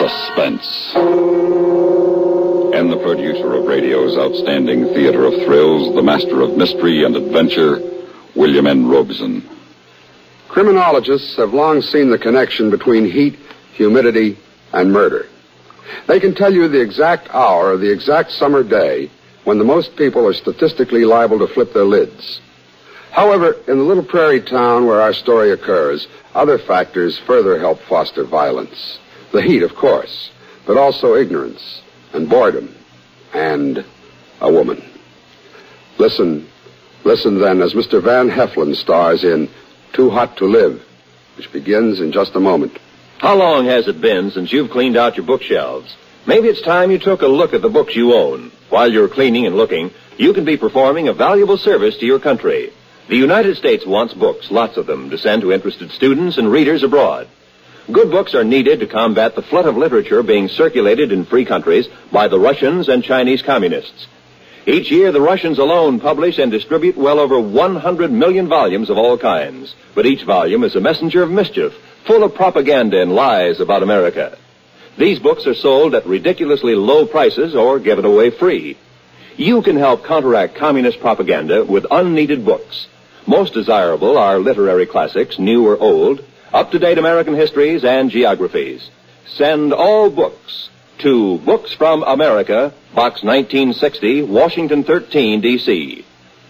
Suspense. And the producer of radio's outstanding theater of thrills, the master of mystery and adventure, William N. Robson. Criminologists have long seen the connection between heat, humidity, and murder. They can tell you the exact hour of the exact summer day when the most people are statistically liable to flip their lids. However, in the little prairie town where our story occurs, other factors further help foster violence. The heat, of course, but also ignorance and boredom and a woman. Listen, listen then as Mr. Van Heflin stars in Too Hot to Live, which begins in just a moment. How long has it been since you've cleaned out your bookshelves? Maybe it's time you took a look at the books you own. While you're cleaning and looking, you can be performing a valuable service to your country. The United States wants books, lots of them, to send to interested students and readers abroad. Good books are needed to combat the flood of literature being circulated in free countries by the Russians and Chinese communists. Each year, the Russians alone publish and distribute well over 100 million volumes of all kinds. But each volume is a messenger of mischief, full of propaganda and lies about America. These books are sold at ridiculously low prices or given away free. You can help counteract communist propaganda with unneeded books. Most desirable are literary classics, new or old, up-to-date American histories and geographies. Send all books to Books from America, Box 1960, Washington 13, D.C.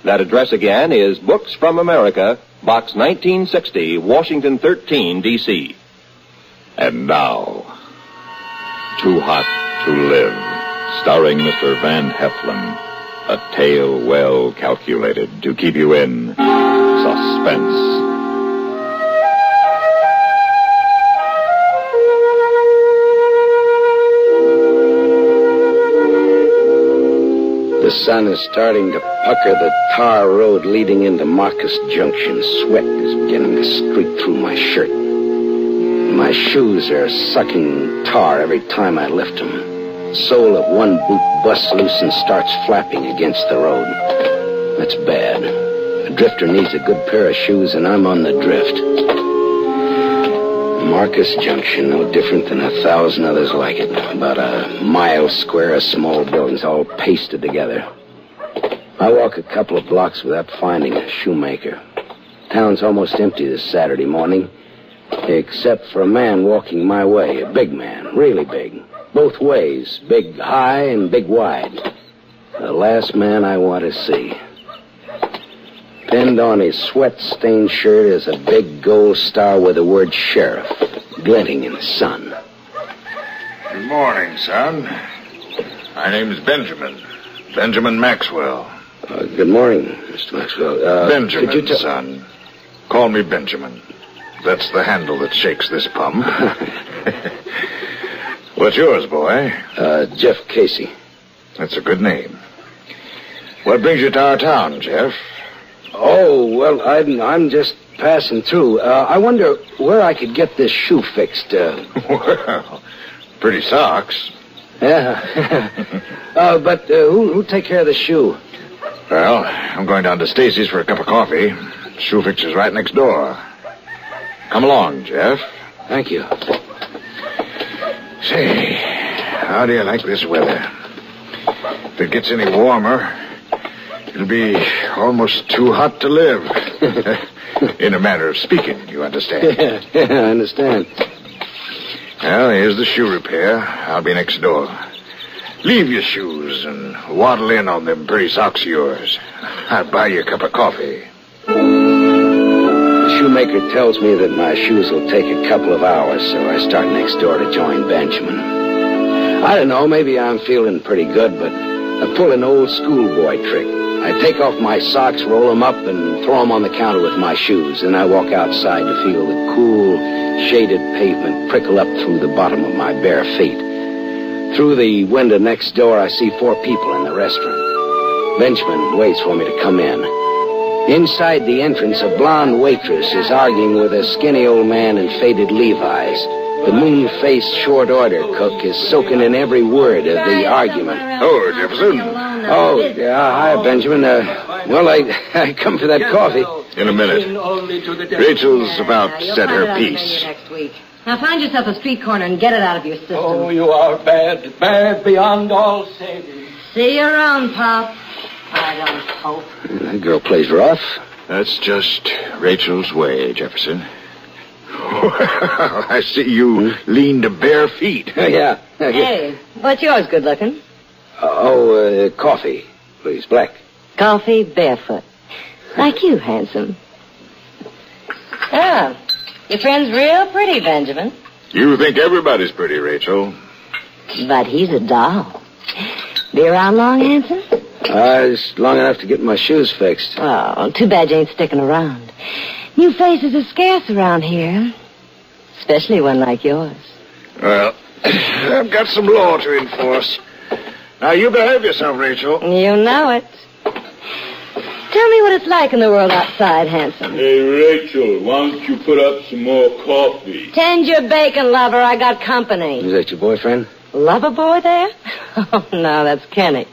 That address again is Books from America, Box 1960, Washington 13, D.C. And now, Too Hot to Live, starring Mr. Van Heflin. A tale well calculated to keep you in suspense. The sun is starting to pucker the tar road leading into Marcus Junction. Sweat is beginning to streak through my shirt. My shoes are sucking tar every time I lift them. Sole of one boot busts loose and starts flapping against the road. That's bad. A drifter needs a good pair of shoes, and I'm on the drift. Marcus Junction, no different than a thousand others like it. About a mile square of small buildings all pasted together. I walk a couple of blocks without finding a shoemaker. Town's almost empty this Saturday morning, except for a man walking my way. A big man, really big. Both ways, big high and big wide. The last man I want to see. Pinned on his sweat-stained shirt is a big gold star with the word sheriff, glinting in the sun. Good morning, son. My name's Benjamin. Benjamin Maxwell. Uh, good morning, Mr. Maxwell. Uh, Benjamin, tell- son. Call me Benjamin. That's the handle that shakes this pump. What's yours, boy? Uh, Jeff Casey. That's a good name. What brings you to our town, Jeff? Oh, well, I'm, I'm just passing through. Uh, I wonder where I could get this shoe fixed. Uh, well, pretty socks. yeah. uh, but uh, who, who'll take care of the shoe? Well, I'm going down to Stacy's for a cup of coffee. Shoe fixer's right next door. Come along, Jeff. Thank you. Say, how do you like this weather? If it gets any warmer, it'll be almost too hot to live. In a manner of speaking, you understand. Yeah, yeah, I understand. Well, here's the shoe repair. I'll be next door. Leave your shoes and waddle in on them pretty socks of yours. I'll buy you a cup of coffee. The shoemaker tells me that my shoes will take a couple of hours, so I start next door to join Benjamin. I don't know, maybe I'm feeling pretty good, but I pull an old schoolboy trick. I take off my socks, roll them up, and throw them on the counter with my shoes. Then I walk outside to feel the cool, shaded pavement prickle up through the bottom of my bare feet. Through the window next door, I see four people in the restaurant. Benjamin waits for me to come in. Inside the entrance, a blonde waitress is arguing with a skinny old man in faded Levi's. The moon-faced short order cook is soaking in every word of the argument. Oh, Jefferson. Oh, yeah, hi, Benjamin. Uh, well, I, I come for that coffee. In a minute. Rachel's about said her piece. Now find yourself a street corner and get it out of your system. Oh, you are bad, bad beyond all saving. See you around, Pop. I don't hope. That girl plays rough. That's just Rachel's way, Jefferson. I see you lean to bare feet. yeah. Hey, what's yours, good looking? Oh, uh, coffee, please, black. Coffee barefoot. Like you, handsome. Oh, your friend's real pretty, Benjamin. You think everybody's pretty, Rachel. But he's a doll. Be around long, handsome? Uh, it's long enough to get my shoes fixed. Oh, too bad you ain't sticking around. New faces are scarce around here. Especially one like yours. Well, I've got some law to enforce. Now, you behave yourself, Rachel. You know it. Tell me what it's like in the world outside, handsome. Hey, Rachel, why don't you put up some more coffee? Tend your bacon, lover. I got company. Is that your boyfriend? Lover boy there? Oh, no, that's Kenny.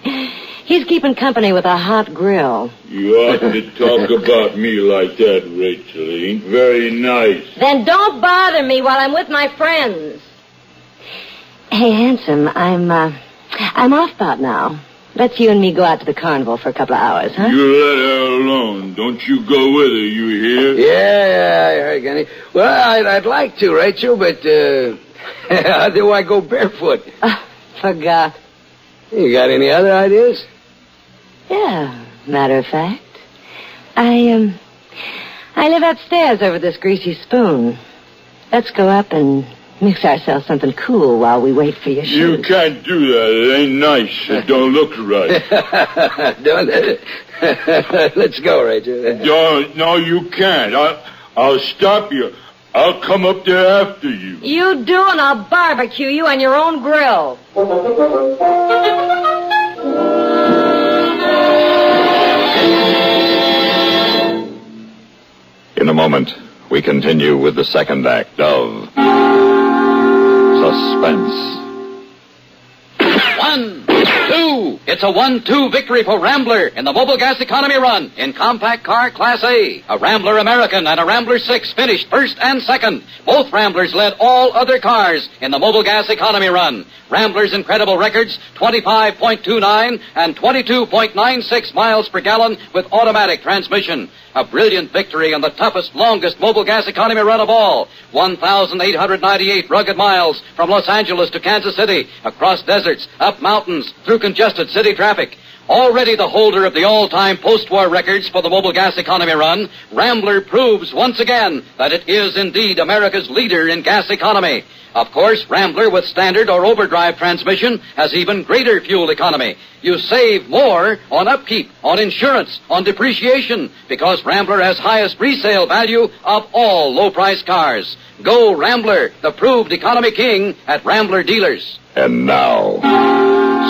He's keeping company with a hot grill. You oughtn't to talk about me like that, Rachel. It ain't very nice. Then don't bother me while I'm with my friends. Hey, handsome, I'm, uh, I'm off about now. Let's you and me go out to the carnival for a couple of hours, huh? You let her alone. Don't you go with her, you hear? Yeah, yeah, I heard, Kenny. Well, I'd, I'd like to, Rachel, but, uh, how do I go barefoot? Oh, forgot. You got any other ideas? Yeah, matter of fact. I, um, I live upstairs over this greasy spoon. Let's go up and mix ourselves something cool while we wait for your You can't do that. It ain't nice. It don't look right. Don't it? Let's go, Rachel. no, no, you can't. I, I'll stop you. I'll come up there after you. You do, and I'll barbecue you on your own grill. In a moment, we continue with the second act of Suspense. One, two. It's a one-two victory for Rambler in the Mobilgas Economy Run in Compact Car Class A. A Rambler American and a Rambler 6 finished first and second. Both Ramblers led all other cars in the Mobilgas Economy Run. Rambler's incredible records, 25.29 and 22.96 miles per gallon with automatic transmission. A brilliant victory in the toughest, longest Mobilgas economy run of all. 1,898 rugged miles from Los Angeles to Kansas City, across deserts, up mountains, through congested city traffic. Already the holder of the all-time post-war records for the Mobilgas economy run, Rambler proves once again that it is indeed America's leader in gas economy. Of course, Rambler with standard or overdrive transmission has even greater fuel economy. You save more on upkeep, on insurance, on depreciation, because Rambler has highest resale value of all low-price cars. Go Rambler, the proved economy king at Rambler dealers. And now,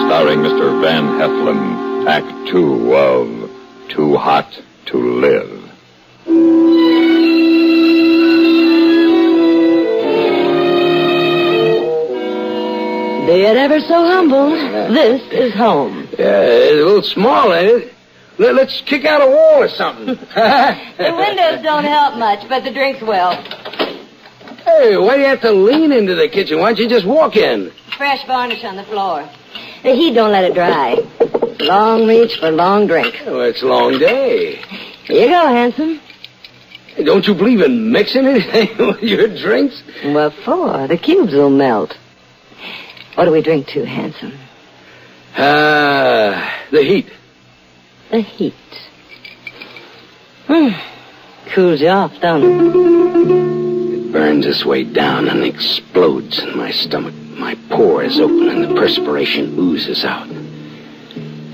starring Mr. Van Heflin, Act Two of Too Hot to Live. Be it ever so humble, this is home. Yeah, it's a little small, ain't it? Let, let's kick out a wall or something. The windows don't help much, but the drinks will. hey, why do you have to lean into the kitchen? Why don't you just walk in? Fresh varnish on the floor. The heat don't let it dry. Long reach for long drink. Oh, it's a long day. Here you go, handsome. Hey, Don't you believe in mixing anything with your drinks? What for? The cubes will melt. What do we drink to, handsome? Ah, the heat. The heat. Hmm. Cools you off, don't it? It burns its way down and explodes in my stomach. My pores open and the perspiration oozes out.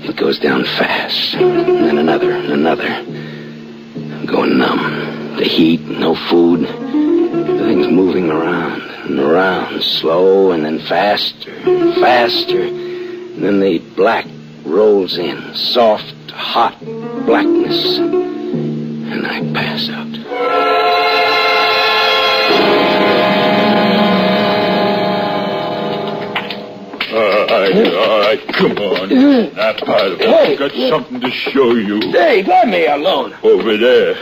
It goes down fast, and then another and another. I'm going numb. The heat, no food. Everything's moving around and around, slow and then faster and faster. And then the black rolls in, soft, hot blackness. And I pass out. Right, all right, come on. Of Hey. I've got something to show you. Hey, let me alone. Over there,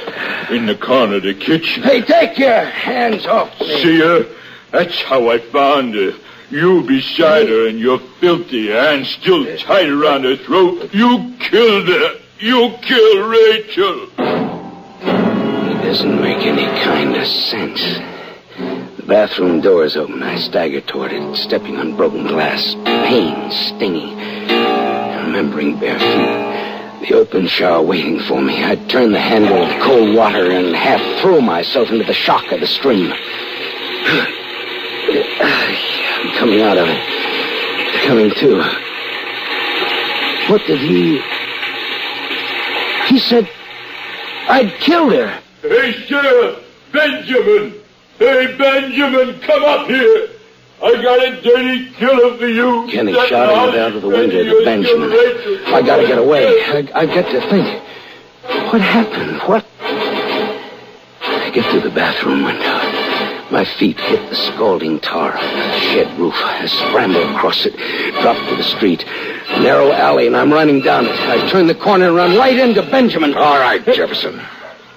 in the corner of the kitchen. Hey, take your hands off me. See her? That's how I found her. You beside her and your filthy hands still tied around her throat. You killed her. You killed Rachel. It doesn't make any kind of sense. The bathroom door is open. I stagger toward it, stepping on broken glass. Pain, stinging. Remembering bare feet. The open shower waiting for me. I turn the handle of cold water and half throw myself into the shock of the stream. I'm coming out of it. Coming to. What did he. He said I'd killed her. Hey, Sheriff! Benjamin! Hey, Benjamin, come up here! I got a dirty killer for you. Kenny That house it out of the window to Benjamin. I gotta get away. I, I've got to think. What happened? What? I get through the bathroom window. My feet hit the scalding tar of the shed roof. I scramble across it, drop to the street. Narrow alley, and I'm running down it. I turn the corner and run right into Benjamin. All right, Jefferson.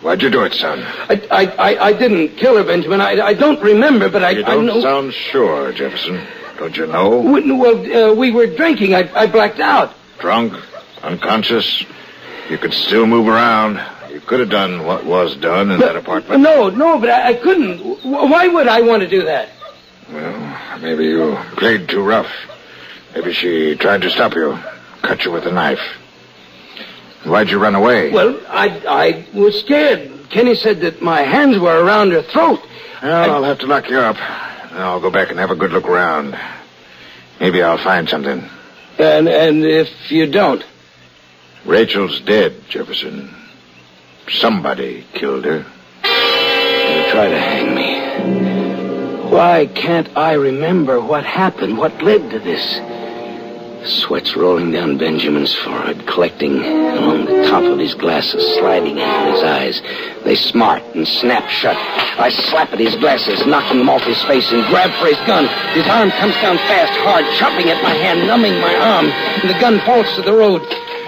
Why'd you do it, son? I, I, I, I didn't kill her, Benjamin. I, I don't remember, but I, You I don't know. sound sure, Jefferson. Don't you know? We- Well, uh, we were drinking. I, I blacked out. Drunk, unconscious. You could still move around. You could have done what was done in that apartment. No, no, but I, I couldn't. Why would I want to do that? Well, maybe you played too rough. Maybe she tried to stop you, cut you with a knife. Why'd you run away? Well, I, I was scared. Kenny said that my hands were around her throat. Well, I'll have to lock you up. Then I'll go back and have a good look around. Maybe I'll find something. And and if you don't, Rachel's dead, Jefferson. Somebody killed her. you try to hang me. Why can't I remember what happened? What led to this? Sweat's rolling down Benjamin's forehead, collecting along the top of his glasses, sliding into his eyes. They smart and snap shut. I slap at his glasses, knocking them off his face, and grab for his gun. His arm comes down fast, hard, chopping at my hand, numbing my arm, and the gun falls to the road.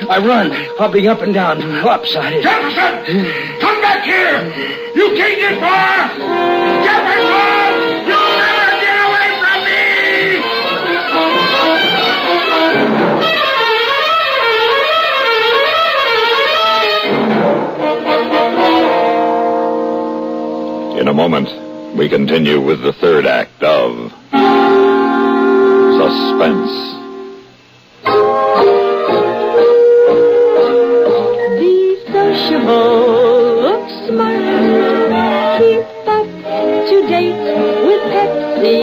I run, hopping up and down, lopsided. Jefferson! Come back here! You can't get far! Jefferson! In a moment, we continue with the third act of Suspense. Be sociable, look smart, keep up to date with Pepsi.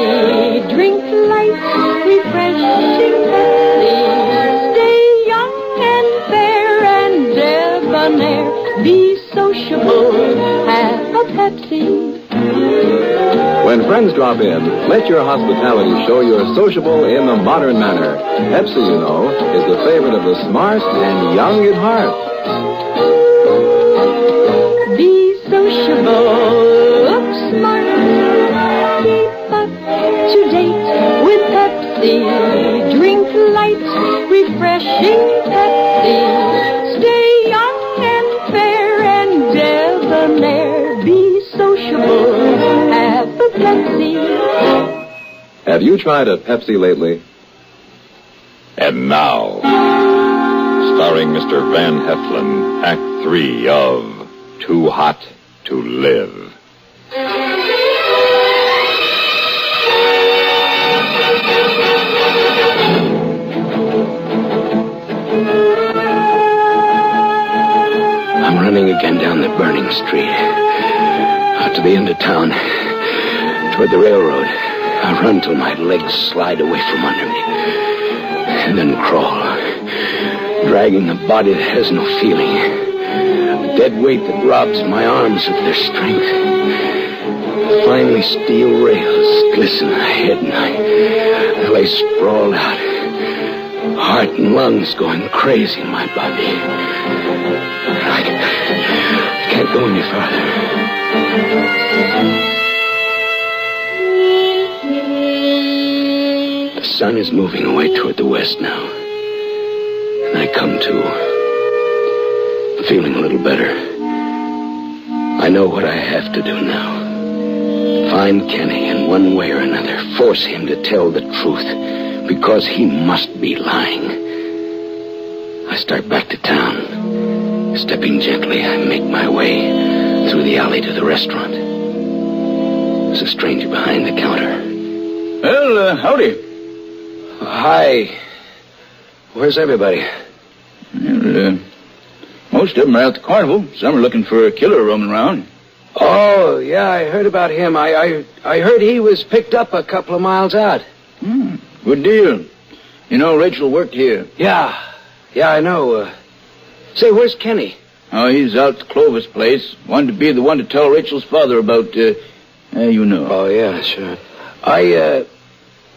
Drink light, refreshing Pepsi. Stay young and fair and debonair. Be sociable, a Pepsi. When friends drop in, let your hospitality show you're sociable in the modern manner. Pepsi, you know, is the favorite of the smart and young at heart. Be sociable, look smart, keep up to date with Pepsi. Drink light, refreshing Have you tried a Pepsi lately? And now, starring Mr. Van Heflin, Act Three of Too Hot to Live. I'm running again down the burning street. Out to the end of town. Toward the railroad. I run till my legs slide away from under me. And then crawl. Dragging a body that has no feeling. A dead weight that robs my arms of their strength. Finally, steel rails glisten ahead, and I, I lay sprawled out. Heart and lungs going crazy in my body. I I can't go any farther. Sun is moving away toward the west now. And I come to, feeling a little better. I know what I have to do now. Find Kenny in one way or another force him to tell the truth because he must be lying. I start back to town. Stepping gently, I make my way through the alley to the restaurant. There's a stranger behind the counter. Well, uh, howdy. Hi. Where's everybody? Well, uh, most of them are at the carnival. Some are looking for a killer roaming around. Oh, yeah, I heard about him. I, I, I heard he was picked up a couple of miles out. Hmm, good deal. You know, Rachel worked here. Yeah, yeah, I know. Uh, say, where's Kenny? Oh, he's out at Clovis' place. Wanted to be the one to tell Rachel's father about, uh, uh you know. Oh, yeah, sure. I,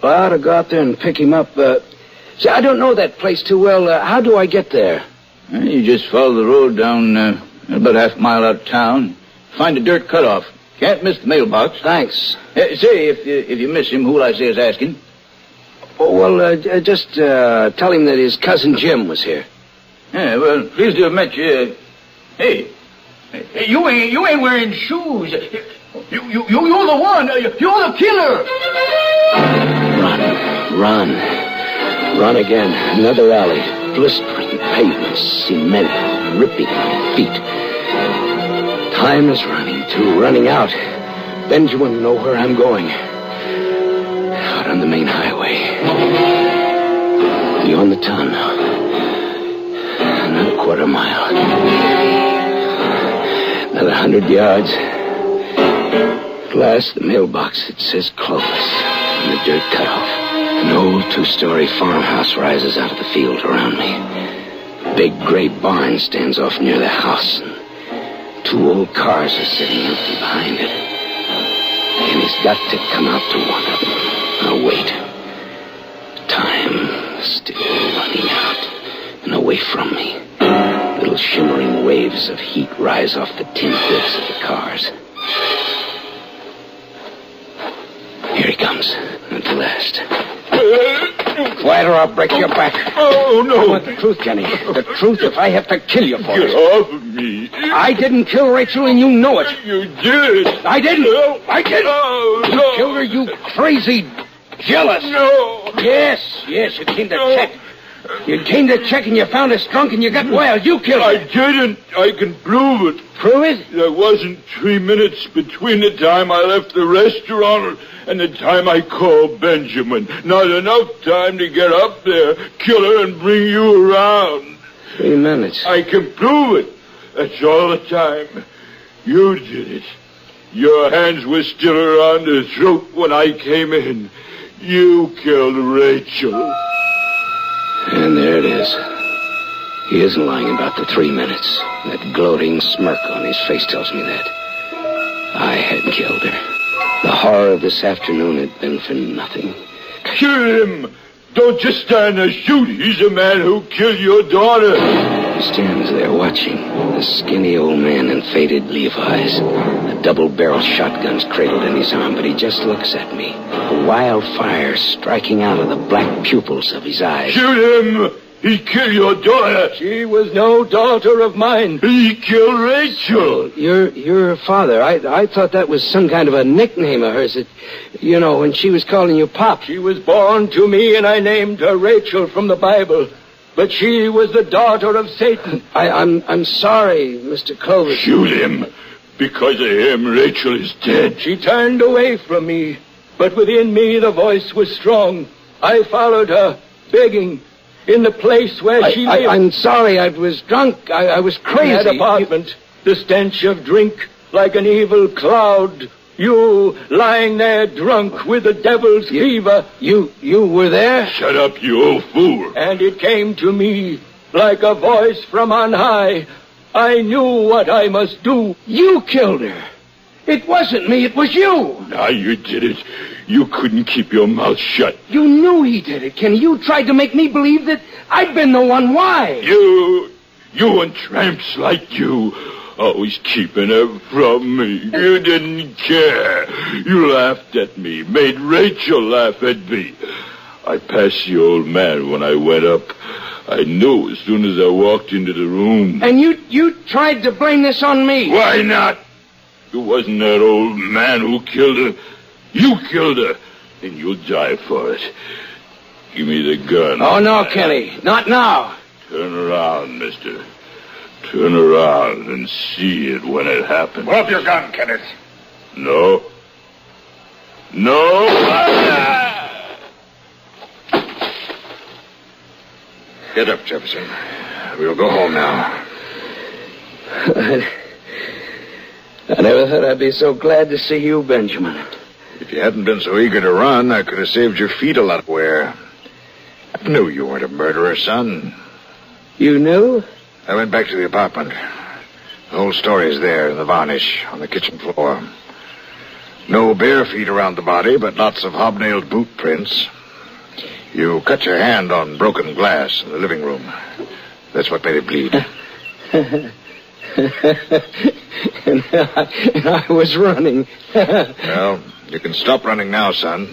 uh, I ought to go out there and pick him up. Uh, see, I don't know that place too well. Uh, how do I get there? Uh, you just follow the road down uh, about half a mile out of town. Find a dirt cutoff. Can't miss the mailbox. Thanks. Uh, say, if you, if you miss him, who'll I say is asking? Oh, well, uh, just uh, tell him that his cousin Jim was here. Yeah, well, pleased to have met you. Hey, hey, you ain't you ain't wearing shoes. You you you you're the one. You're the killer. Run, run, again. Another alley, blistering pavements, cement ripping my feet. Time is running too, running out. Benjamin know where I'm going. Out on the main highway. Beyond the town now. Another quarter mile. Another hundred yards. At last, the mailbox that says Clovis and the dirt cutoff. An old two-story farmhouse rises out of the field around me. A big gray barn stands off near the house, and two old cars are sitting empty behind it. And he's got to come out to one of them. I'll wait. Time is still running out and away from me. Little shimmering waves of heat rise off the tin hoods of the cars. Here he comes, at the last. Quiet or I'll break your back. Oh, oh no. I want the truth, Jenny. The truth if I have to kill you for Get it. off me. I didn't kill Rachel, and you know it. You did. I didn't. No. I didn't. Oh, no, You killed her, you crazy, jealous. No. Yes, yes, you came to check. You came to check and you found us drunk and you got wild. You killed I her. didn't. I can prove it. Prove it? There wasn't three minutes between the time I left the restaurant and the time I called Benjamin. Not enough time to get up there, kill her, and bring you around. Three minutes. I can prove it. That's all the time. You did it. Your hands were still around her throat when I came in. You killed Rachel. And there it is. He isn't lying about the three minutes. That gloating smirk on his face tells me that. I had killed her. The horror of this afternoon had been for nothing. Kill him! Don't just stand there shoot. He's the man who killed your daughter. He stands there watching. A skinny old man in faded Levi's. A double-barrel shotgun's cradled in his arm, but he just looks at me. A wild fire striking out of the black pupils of his eyes. Shoot him! He killed your daughter. She was no daughter of mine. He killed Rachel. Your your father. I I thought that was some kind of a nickname of hers. That, you know, when she was calling you Pop. She was born to me, and I named her Rachel from the Bible. But she was the daughter of Satan. I, I'm I'm sorry, Mr. Clovis. Shoot him. Because of him, Rachel is dead. She turned away from me, but within me the voice was strong. I followed her, begging, in the place where I, she I, lived. I'm sorry. I was drunk. I, I was In crazy. that apartment, the stench of drink like an evil cloud. You lying there drunk with the devil's fever. You you were there? Shut up, you old fool. And it came to me like a voice from on high. I knew what I must do. You killed her. It wasn't me. It was you. Now you did it. You couldn't keep your mouth shut. You knew he did it, Kenny. You tried to make me believe that I'd been the one. Why? You, you and tramps like you, always keeping her from me. You didn't care. You laughed at me, made Rachel laugh at me. I passed the old man when I went up. I knew as soon as I walked into the room. And you you tried to blame this on me. Why not? It It wasn't that old man who killed her. You killed her, and you'll die for it. Give me the gun. Oh, no, Kenny. Not now. Turn around, mister. Turn around and see it when it happens. Put up your gun, Kenneth. No. No. Get up, Jefferson. We'll go home now. I never thought I'd be so glad to see you, Benjamin. If you hadn't been so eager to run, I could have saved your feet a lot of wear. I knew you weren't a murderer, son. You knew? I went back to the apartment. The whole story's there in the varnish on the kitchen floor. No bare feet around the body, but lots of hobnailed boot prints. You cut your hand on broken glass in the living room. That's what made it bleed. and, I, and I was running. well, you can stop running now, son.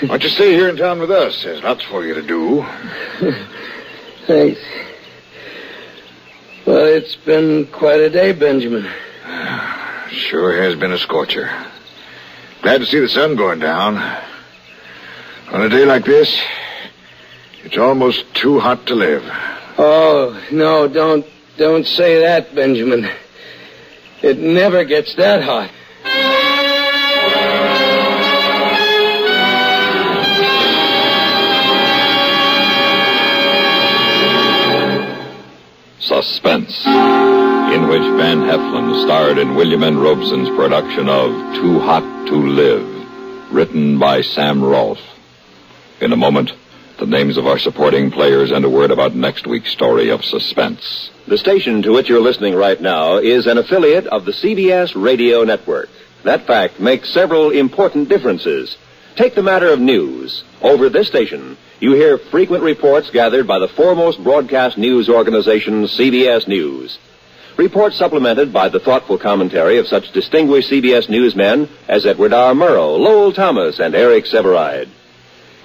Why don't you stay here in town with us? There's lots for you to do. Thanks. Well, it's been quite a day, Benjamin. Sure has been a scorcher. Glad to see the sun going down. On a day like this, it's almost too hot to live. Oh, no, don't don't say that, Benjamin. It never gets that hot. Suspense, in which Van Heflin starred in William N. Robson's production of Too Hot to Live, written by Sam Rolfe. In a moment, the names of our supporting players and a word about next week's story of suspense. The station to which you're listening right now is an affiliate of the CBS Radio Network. That fact makes several important differences. Take the matter of news. Over this station, you hear frequent reports gathered by the foremost broadcast news organization, CBS News. Reports supplemented by the thoughtful commentary of such distinguished CBS newsmen as Edward R. Murrow, Lowell Thomas, and Eric Sevareid.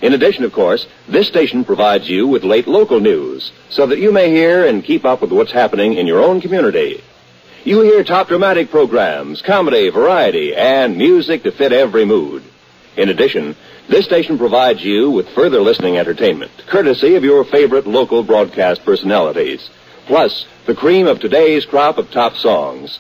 In addition, of course, this station provides you with late local news so that you may hear and keep up with what's happening in your own community. You hear top dramatic programs, comedy, variety, and music to fit every mood. In addition, this station provides you with further listening entertainment, courtesy of your favorite local broadcast personalities, plus the cream of today's crop of top songs.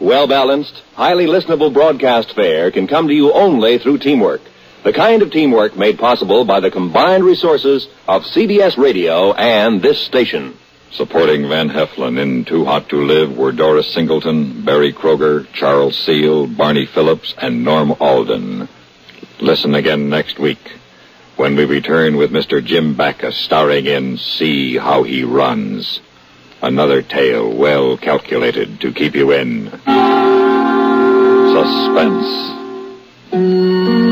Well balanced, highly listenable broadcast fare can come to you only through teamwork. The kind of teamwork made possible by the combined resources of CBS Radio and this station. Supporting Van Heflin in Too Hot to Live were Doris Singleton, Barry Kroeger, Charles Seel, Barney Phillips, and Norm Alden. Listen again next week when we return with Mr. Jim Backus starring in See How He Runs. Another tale well calculated to keep you in suspense.